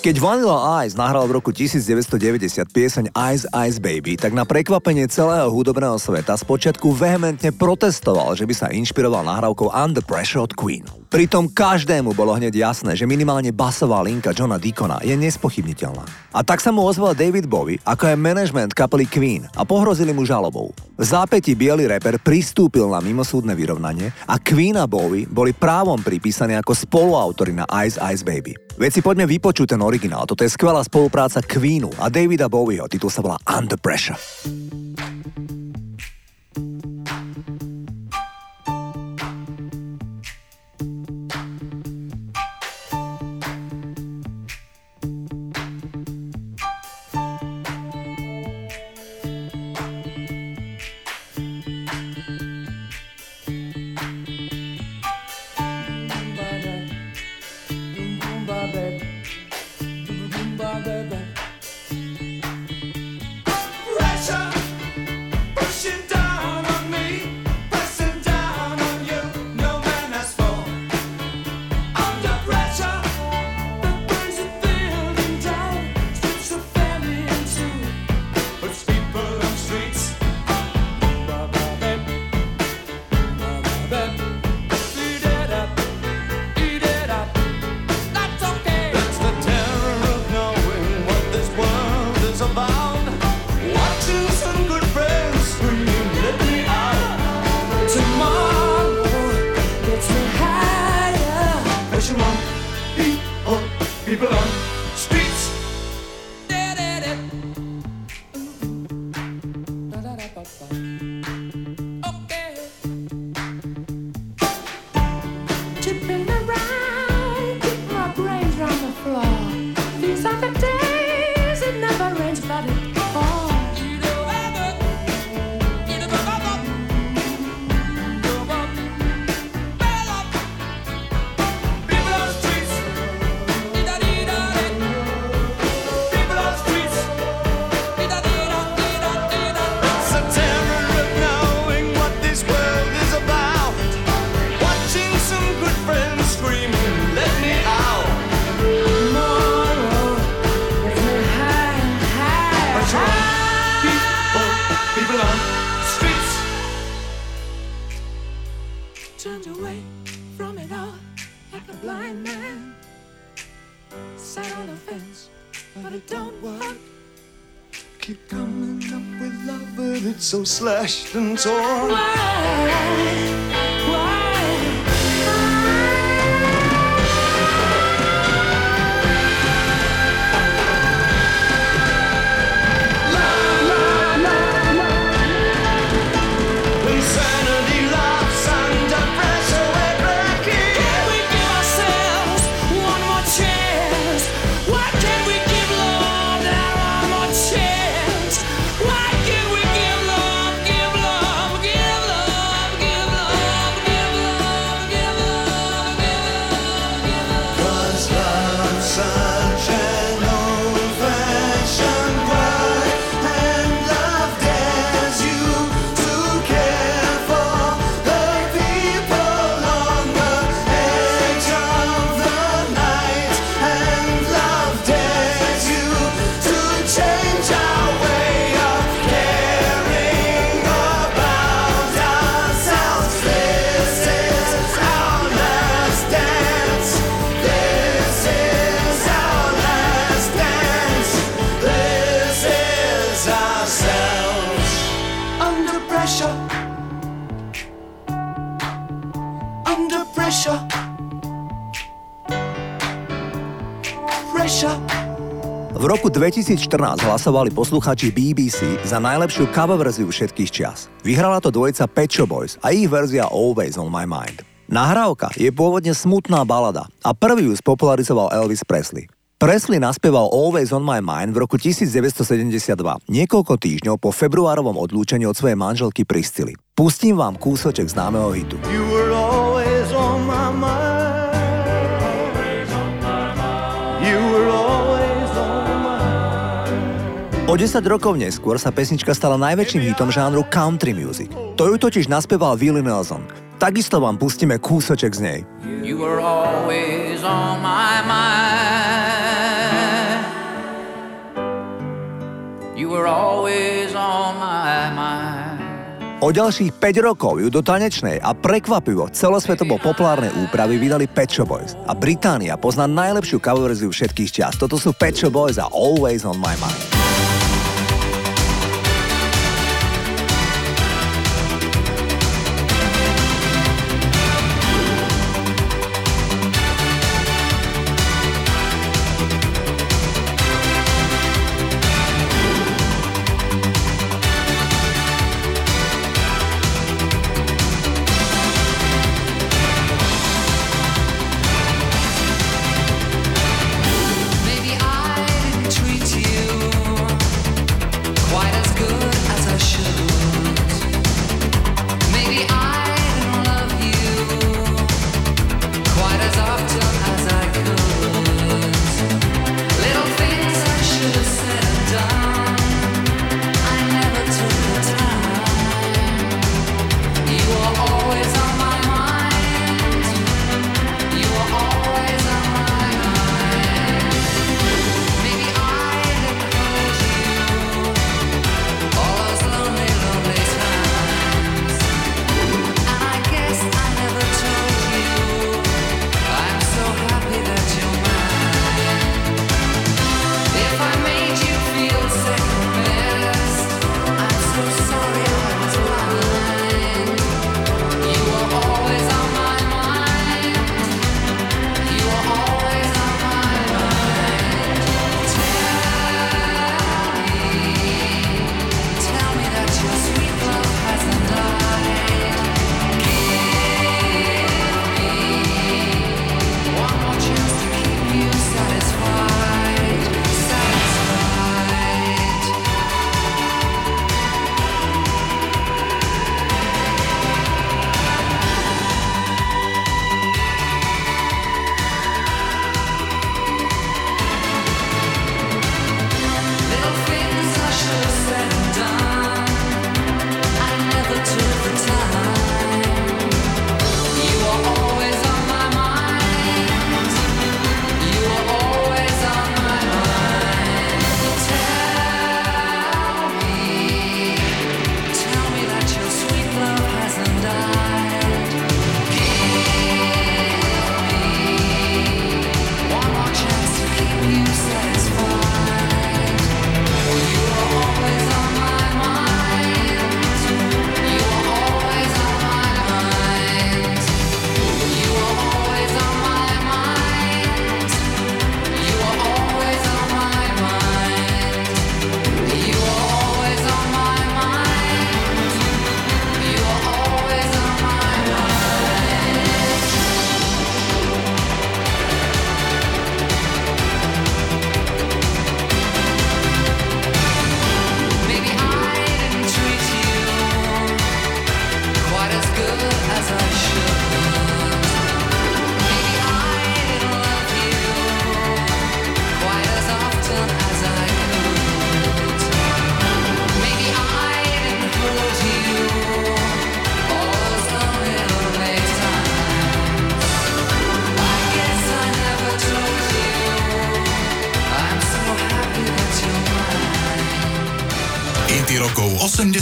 Keď Vanilla Ice nahral v roku 1990 pieseň Ice Ice Baby, tak na prekvapenie celého hudobného sveta spočiatku vehementne protestoval, že by sa inšpiroval nahrávkou Under Pressure od Queen. Pritom každému bolo hneď jasné, že minimálne basová linka Johna Deacona je nespochybniteľná. A tak sa mu ozval David Bowie, ako aj management kapely Queen a pohrozili mu žalobou. V zápäti biely reper pristúpil na mimosúdne vyrovnanie a Queen a Bowie boli právom pripísaní ako spoluautori na Ice Ice Baby. Veď si poďme vypočuť ten originál, toto je skvelá spolupráca Queenu a Davida Bowieho, titul sa volá Under Pressure. So slashed and torn. Why? V roku 2014 hlasovali posluchači BBC za najlepšiu cover verziu všetkých čias. Vyhrala to dvojica Pet Boys a ich verzia Always on my mind. Nahrávka je pôvodne smutná balada a prvý ju spopularizoval Elvis Presley. Presley naspieval Always on my mind v roku 1972, niekoľko týždňov po februárovom odlúčení od svojej manželky Priscily. Pustím vám kúsoček známeho hitu. You were always on my mind. O 10 rokov neskôr sa pesnička stala najväčším hitom žánru country music. To ju totiž naspieval Willie Nelson. takisto vám pustíme kúsoček z nej. You were always on my mind. Were. O ďalších 5 rokov ju do tanečnej a prekvapivo celosvetovo populárnej úpravy vydali Pet Shop Boys. A Británia pozná najlepšiu cover verziu všetkých čas. Toto sú Pet Shop Boys a Always on my mind.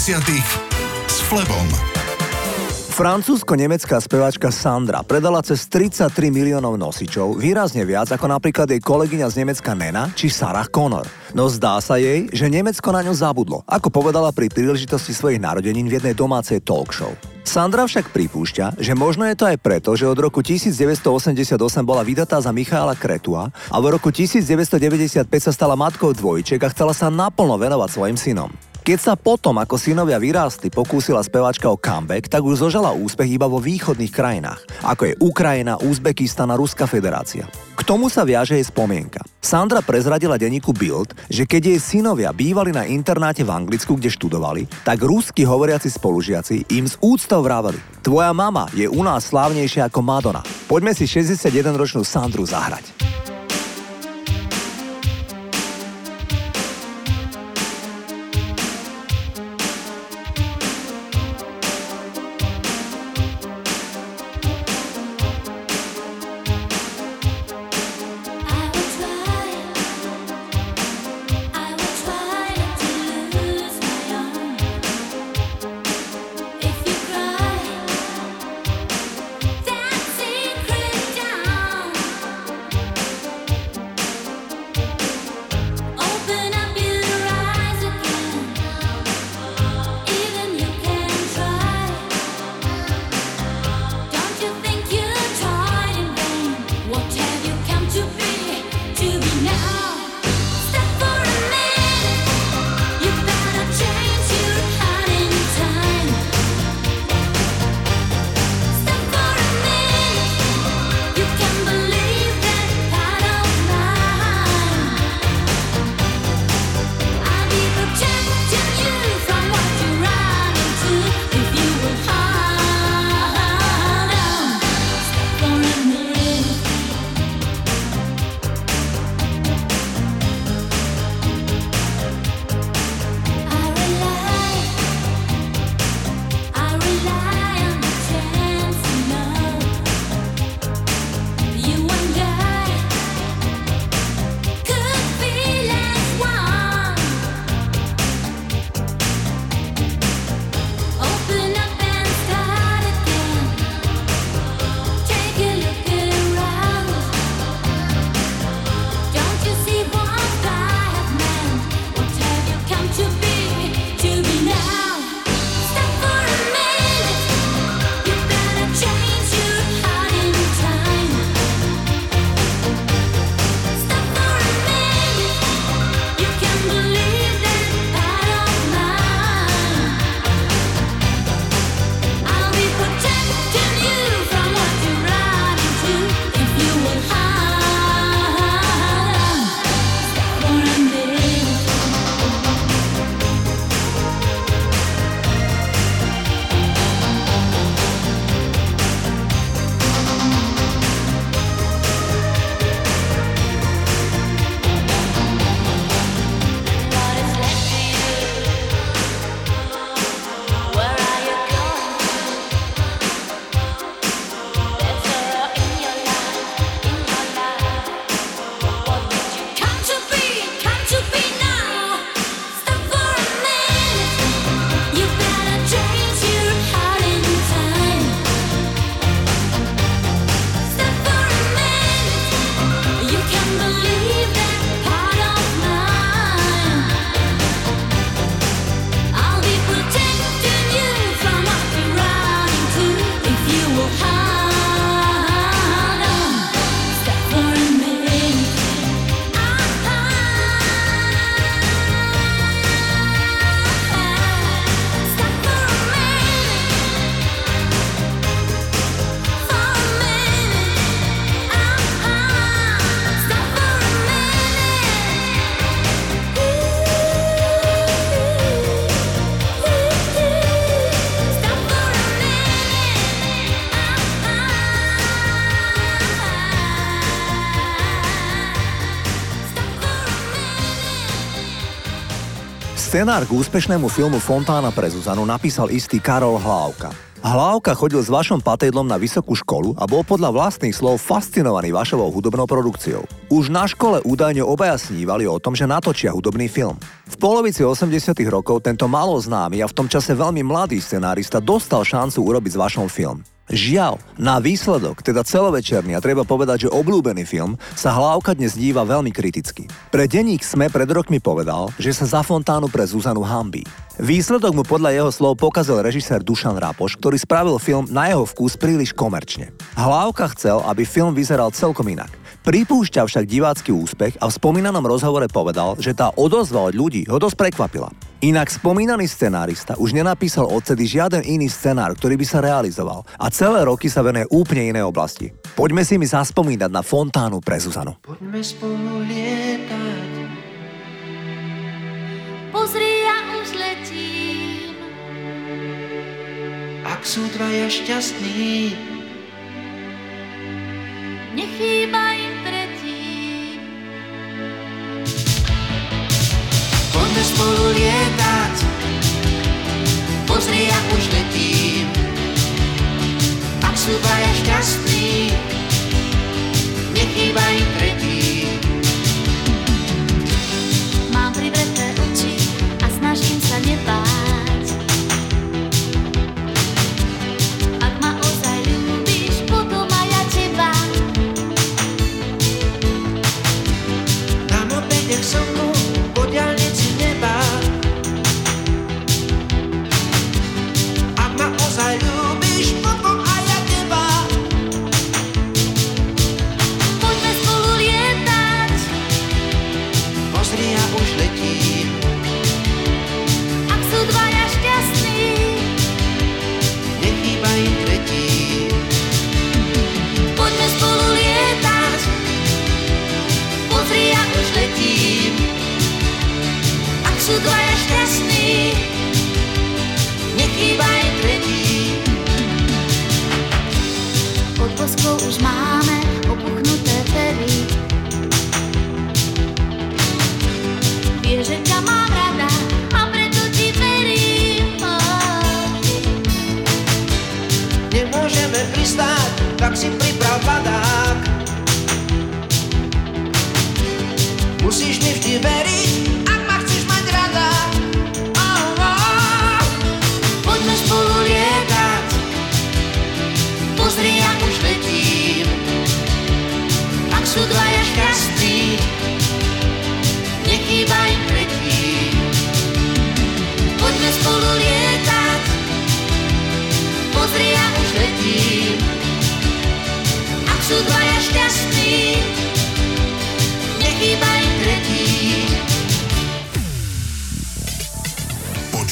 S Flebom. Francúzsko-nemecká speváčka Sandra predala cez 33 miliónov nosičov, výrazne viac ako napríklad jej kolegyňa z Nemecka Nena či Sarah Connor. No zdá sa jej, že Nemecko na ňu zabudlo, ako povedala pri príležitosti svojich narodenín v jednej domácej talk show. Sandra však pripúšťa, že možno je to aj preto, že od roku 1988 bola vydatá za Michaela Kretua a v roku 1995 sa stala matkou dvojček a chcela sa naplno venovať svojim synom. Keď sa potom, ako synovia vyrástli, pokúsila speváčka o comeback, tak už zožala úspech iba vo východných krajinách, ako je Ukrajina, Uzbekistan a Ruská federácia. K tomu sa viaže jej spomienka. Sandra prezradila denníku Bild, že keď jej synovia bývali na internáte v Anglicku, kde študovali, tak rusky hovoriaci spolužiaci im z úctou vrávali Tvoja mama je u nás slávnejšia ako Madonna. Poďme si 61-ročnú Sandru zahrať. Scenár k úspešnému filmu Fontána pre Zuzanu napísal istý Karol Hlávka. Hlávka chodil s vašom patejdlom na vysokú školu a bol podľa vlastných slov fascinovaný vašovou hudobnou produkciou. Už na škole údajne obaja snívali o tom, že natočia hudobný film. V polovici 80 rokov tento malo známy a v tom čase veľmi mladý scenárista dostal šancu urobiť s vašom film. Žiaľ, na výsledok, teda celovečerný a treba povedať, že obľúbený film, sa Hlávka dnes díva veľmi kriticky. Pre denník SME pred rokmi povedal, že sa za Fontánu pre Zuzanu hambí. Výsledok mu podľa jeho slov pokazil režisér Dušan Rápoš, ktorý spravil film na jeho vkus príliš komerčne. Hlávka chcel, aby film vyzeral celkom inak. Pripúšťa však divácky úspech a v spomínanom rozhovore povedal, že tá odozva od ľudí ho dosť prekvapila. Inak spomínaný scenárista už nenapísal odtedy žiaden iný scenár, ktorý by sa realizoval a celé roky sa venuje úplne inej oblasti. Poďme si mi zaspomínať na Fontánu pre Zuzanu. Poďme spolu lietať. Pozri, ja už letím. Ak sú dvaja šťastní, Nechýba spolu lietať. Pozri, ja už letím. Ak sú dvaja šťastní, nechýba im tretí. Už máme opuchnuté pery. Vieš, že ťa mám rada a preto ti verím. Oh. Nemôžeme pristáť, tak si priprav padák. Musíš mi vždy veriť,